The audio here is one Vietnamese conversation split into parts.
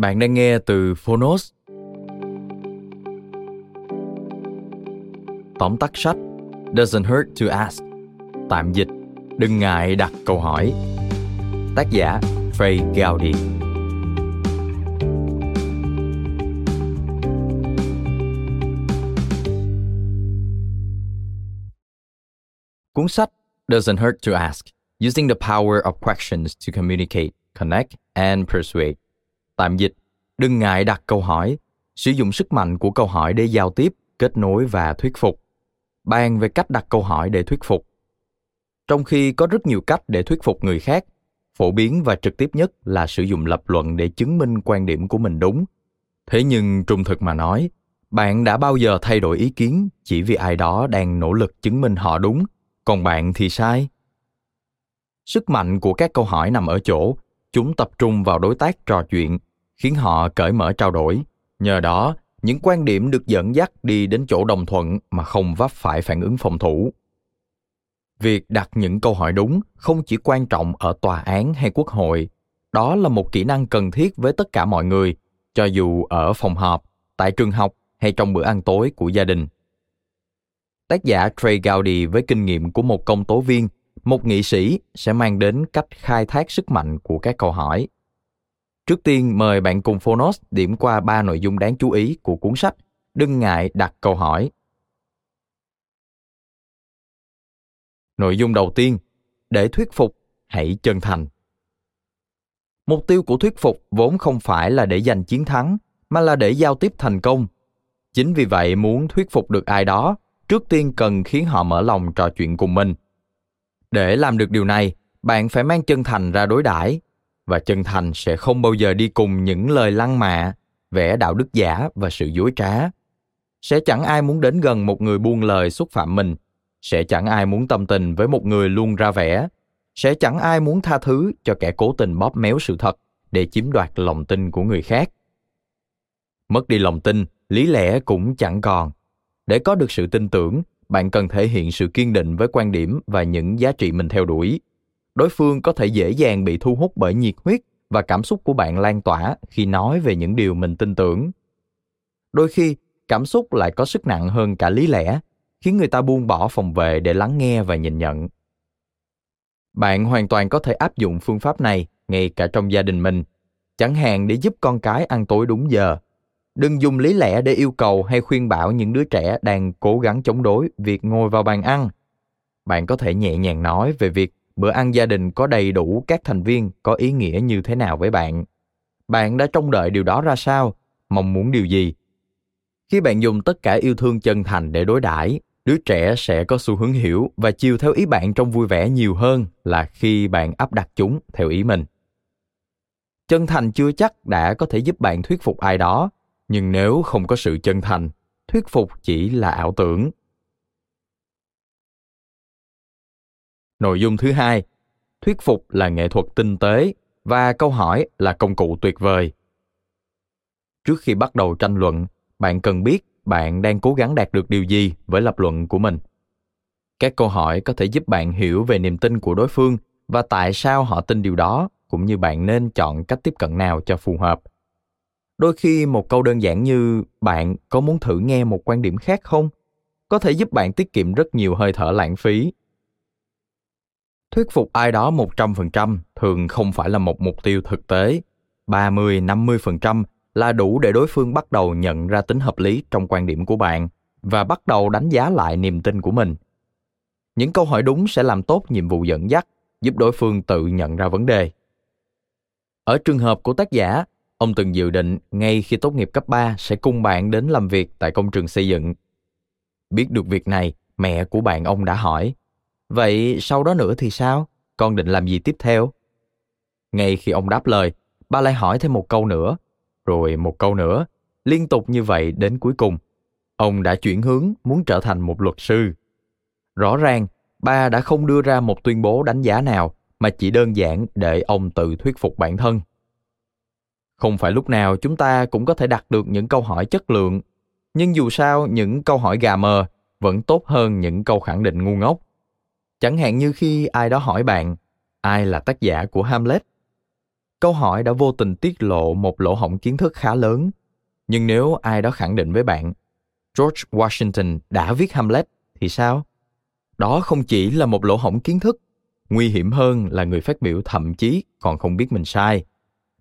Bạn đang nghe từ Phonos. Tóm tắt sách Doesn't hurt to ask. Tạm dịch Đừng ngại đặt câu hỏi. Tác giả Frey Gaudi. Cuốn sách Doesn't hurt to ask. Using the power of questions to communicate, connect and persuade Tạm dịch, đừng ngại đặt câu hỏi, sử dụng sức mạnh của câu hỏi để giao tiếp, kết nối và thuyết phục. Bàn về cách đặt câu hỏi để thuyết phục. Trong khi có rất nhiều cách để thuyết phục người khác, phổ biến và trực tiếp nhất là sử dụng lập luận để chứng minh quan điểm của mình đúng. Thế nhưng trung thực mà nói, bạn đã bao giờ thay đổi ý kiến chỉ vì ai đó đang nỗ lực chứng minh họ đúng, còn bạn thì sai? Sức mạnh của các câu hỏi nằm ở chỗ chúng tập trung vào đối tác trò chuyện khiến họ cởi mở trao đổi. Nhờ đó, những quan điểm được dẫn dắt đi đến chỗ đồng thuận mà không vấp phải phản ứng phòng thủ. Việc đặt những câu hỏi đúng không chỉ quan trọng ở tòa án hay quốc hội, đó là một kỹ năng cần thiết với tất cả mọi người, cho dù ở phòng họp, tại trường học hay trong bữa ăn tối của gia đình. Tác giả Trey Gowdy với kinh nghiệm của một công tố viên, một nghị sĩ sẽ mang đến cách khai thác sức mạnh của các câu hỏi Trước tiên mời bạn cùng Phonos điểm qua ba nội dung đáng chú ý của cuốn sách. Đừng ngại đặt câu hỏi. Nội dung đầu tiên, để thuyết phục, hãy chân thành. Mục tiêu của thuyết phục vốn không phải là để giành chiến thắng, mà là để giao tiếp thành công. Chính vì vậy muốn thuyết phục được ai đó, trước tiên cần khiến họ mở lòng trò chuyện cùng mình. Để làm được điều này, bạn phải mang chân thành ra đối đãi và chân thành sẽ không bao giờ đi cùng những lời lăng mạ, vẻ đạo đức giả và sự dối trá. Sẽ chẳng ai muốn đến gần một người buông lời xúc phạm mình. Sẽ chẳng ai muốn tâm tình với một người luôn ra vẻ. Sẽ chẳng ai muốn tha thứ cho kẻ cố tình bóp méo sự thật để chiếm đoạt lòng tin của người khác. Mất đi lòng tin, lý lẽ cũng chẳng còn. Để có được sự tin tưởng, bạn cần thể hiện sự kiên định với quan điểm và những giá trị mình theo đuổi đối phương có thể dễ dàng bị thu hút bởi nhiệt huyết và cảm xúc của bạn lan tỏa khi nói về những điều mình tin tưởng. Đôi khi, cảm xúc lại có sức nặng hơn cả lý lẽ, khiến người ta buông bỏ phòng vệ để lắng nghe và nhìn nhận. Bạn hoàn toàn có thể áp dụng phương pháp này ngay cả trong gia đình mình. Chẳng hạn để giúp con cái ăn tối đúng giờ. Đừng dùng lý lẽ để yêu cầu hay khuyên bảo những đứa trẻ đang cố gắng chống đối việc ngồi vào bàn ăn. Bạn có thể nhẹ nhàng nói về việc bữa ăn gia đình có đầy đủ các thành viên có ý nghĩa như thế nào với bạn? Bạn đã trông đợi điều đó ra sao? Mong muốn điều gì? Khi bạn dùng tất cả yêu thương chân thành để đối đãi, đứa trẻ sẽ có xu hướng hiểu và chiều theo ý bạn trong vui vẻ nhiều hơn là khi bạn áp đặt chúng theo ý mình. Chân thành chưa chắc đã có thể giúp bạn thuyết phục ai đó, nhưng nếu không có sự chân thành, thuyết phục chỉ là ảo tưởng. Nội dung thứ hai, thuyết phục là nghệ thuật tinh tế và câu hỏi là công cụ tuyệt vời. Trước khi bắt đầu tranh luận, bạn cần biết bạn đang cố gắng đạt được điều gì với lập luận của mình. Các câu hỏi có thể giúp bạn hiểu về niềm tin của đối phương và tại sao họ tin điều đó, cũng như bạn nên chọn cách tiếp cận nào cho phù hợp. đôi khi một câu đơn giản như bạn có muốn thử nghe một quan điểm khác không có thể giúp bạn tiết kiệm rất nhiều hơi thở lãng phí thuyết phục ai đó 100% thường không phải là một mục tiêu thực tế. 30-50% là đủ để đối phương bắt đầu nhận ra tính hợp lý trong quan điểm của bạn và bắt đầu đánh giá lại niềm tin của mình. Những câu hỏi đúng sẽ làm tốt nhiệm vụ dẫn dắt, giúp đối phương tự nhận ra vấn đề. Ở trường hợp của tác giả, ông từng dự định ngay khi tốt nghiệp cấp 3 sẽ cùng bạn đến làm việc tại công trường xây dựng. Biết được việc này, mẹ của bạn ông đã hỏi, Vậy sau đó nữa thì sao? Con định làm gì tiếp theo? Ngay khi ông đáp lời, ba lại hỏi thêm một câu nữa, rồi một câu nữa, liên tục như vậy đến cuối cùng. Ông đã chuyển hướng muốn trở thành một luật sư. Rõ ràng, ba đã không đưa ra một tuyên bố đánh giá nào, mà chỉ đơn giản để ông tự thuyết phục bản thân. Không phải lúc nào chúng ta cũng có thể đặt được những câu hỏi chất lượng, nhưng dù sao những câu hỏi gà mờ vẫn tốt hơn những câu khẳng định ngu ngốc Chẳng hạn như khi ai đó hỏi bạn, ai là tác giả của Hamlet? Câu hỏi đã vô tình tiết lộ một lỗ hổng kiến thức khá lớn. Nhưng nếu ai đó khẳng định với bạn, George Washington đã viết Hamlet thì sao? Đó không chỉ là một lỗ hổng kiến thức, nguy hiểm hơn là người phát biểu thậm chí còn không biết mình sai.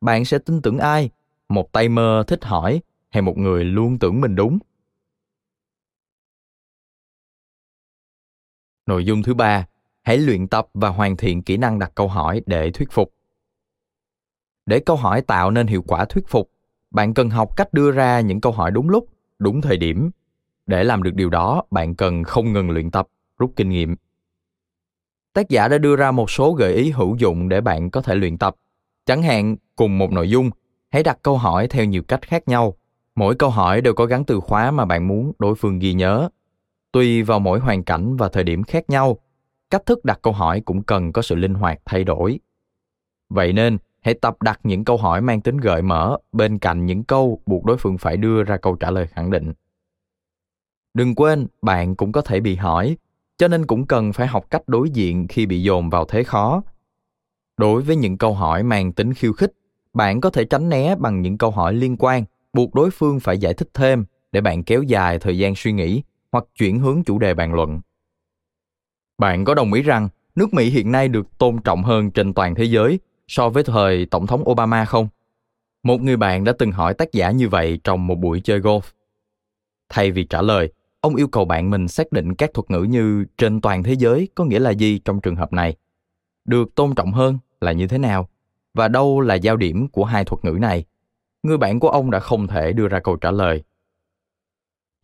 Bạn sẽ tin tưởng ai? Một tay mơ thích hỏi hay một người luôn tưởng mình đúng? Nội dung thứ ba, hãy luyện tập và hoàn thiện kỹ năng đặt câu hỏi để thuyết phục. Để câu hỏi tạo nên hiệu quả thuyết phục, bạn cần học cách đưa ra những câu hỏi đúng lúc, đúng thời điểm. Để làm được điều đó, bạn cần không ngừng luyện tập, rút kinh nghiệm. Tác giả đã đưa ra một số gợi ý hữu dụng để bạn có thể luyện tập. Chẳng hạn, cùng một nội dung, hãy đặt câu hỏi theo nhiều cách khác nhau. Mỗi câu hỏi đều có gắn từ khóa mà bạn muốn đối phương ghi nhớ tùy vào mỗi hoàn cảnh và thời điểm khác nhau, cách thức đặt câu hỏi cũng cần có sự linh hoạt thay đổi. Vậy nên, hãy tập đặt những câu hỏi mang tính gợi mở, bên cạnh những câu buộc đối phương phải đưa ra câu trả lời khẳng định. Đừng quên, bạn cũng có thể bị hỏi, cho nên cũng cần phải học cách đối diện khi bị dồn vào thế khó. Đối với những câu hỏi mang tính khiêu khích, bạn có thể tránh né bằng những câu hỏi liên quan, buộc đối phương phải giải thích thêm để bạn kéo dài thời gian suy nghĩ hoặc chuyển hướng chủ đề bàn luận. Bạn có đồng ý rằng nước Mỹ hiện nay được tôn trọng hơn trên toàn thế giới so với thời Tổng thống Obama không? Một người bạn đã từng hỏi tác giả như vậy trong một buổi chơi golf. Thay vì trả lời, ông yêu cầu bạn mình xác định các thuật ngữ như trên toàn thế giới có nghĩa là gì trong trường hợp này. Được tôn trọng hơn là như thế nào? Và đâu là giao điểm của hai thuật ngữ này? Người bạn của ông đã không thể đưa ra câu trả lời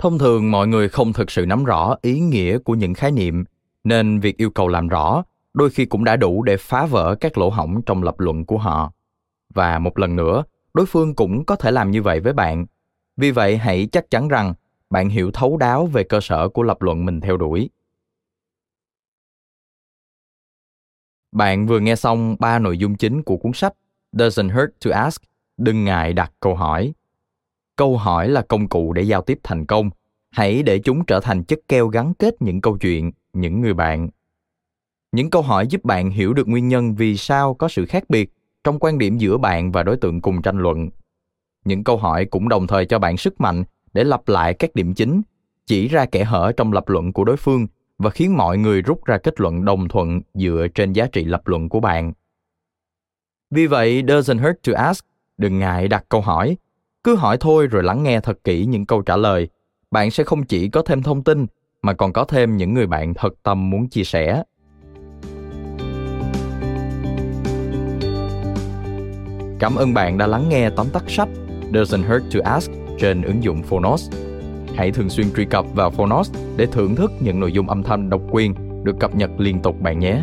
thông thường mọi người không thực sự nắm rõ ý nghĩa của những khái niệm, nên việc yêu cầu làm rõ đôi khi cũng đã đủ để phá vỡ các lỗ hổng trong lập luận của họ. Và một lần nữa, đối phương cũng có thể làm như vậy với bạn. Vì vậy, hãy chắc chắn rằng bạn hiểu thấu đáo về cơ sở của lập luận mình theo đuổi. Bạn vừa nghe xong ba nội dung chính của cuốn sách doesn't hurt to ask, đừng ngại đặt câu hỏi. Câu hỏi là công cụ để giao tiếp thành công hãy để chúng trở thành chất keo gắn kết những câu chuyện, những người bạn. Những câu hỏi giúp bạn hiểu được nguyên nhân vì sao có sự khác biệt trong quan điểm giữa bạn và đối tượng cùng tranh luận. Những câu hỏi cũng đồng thời cho bạn sức mạnh để lặp lại các điểm chính, chỉ ra kẽ hở trong lập luận của đối phương và khiến mọi người rút ra kết luận đồng thuận dựa trên giá trị lập luận của bạn. Vì vậy, doesn't hurt to ask, đừng ngại đặt câu hỏi. Cứ hỏi thôi rồi lắng nghe thật kỹ những câu trả lời. Bạn sẽ không chỉ có thêm thông tin, mà còn có thêm những người bạn thật tâm muốn chia sẻ. Cảm ơn bạn đã lắng nghe tóm tắt sách Doesn't Hurt to Ask trên ứng dụng Phonos. Hãy thường xuyên truy cập vào Phonos để thưởng thức những nội dung âm thanh độc quyền được cập nhật liên tục bạn nhé.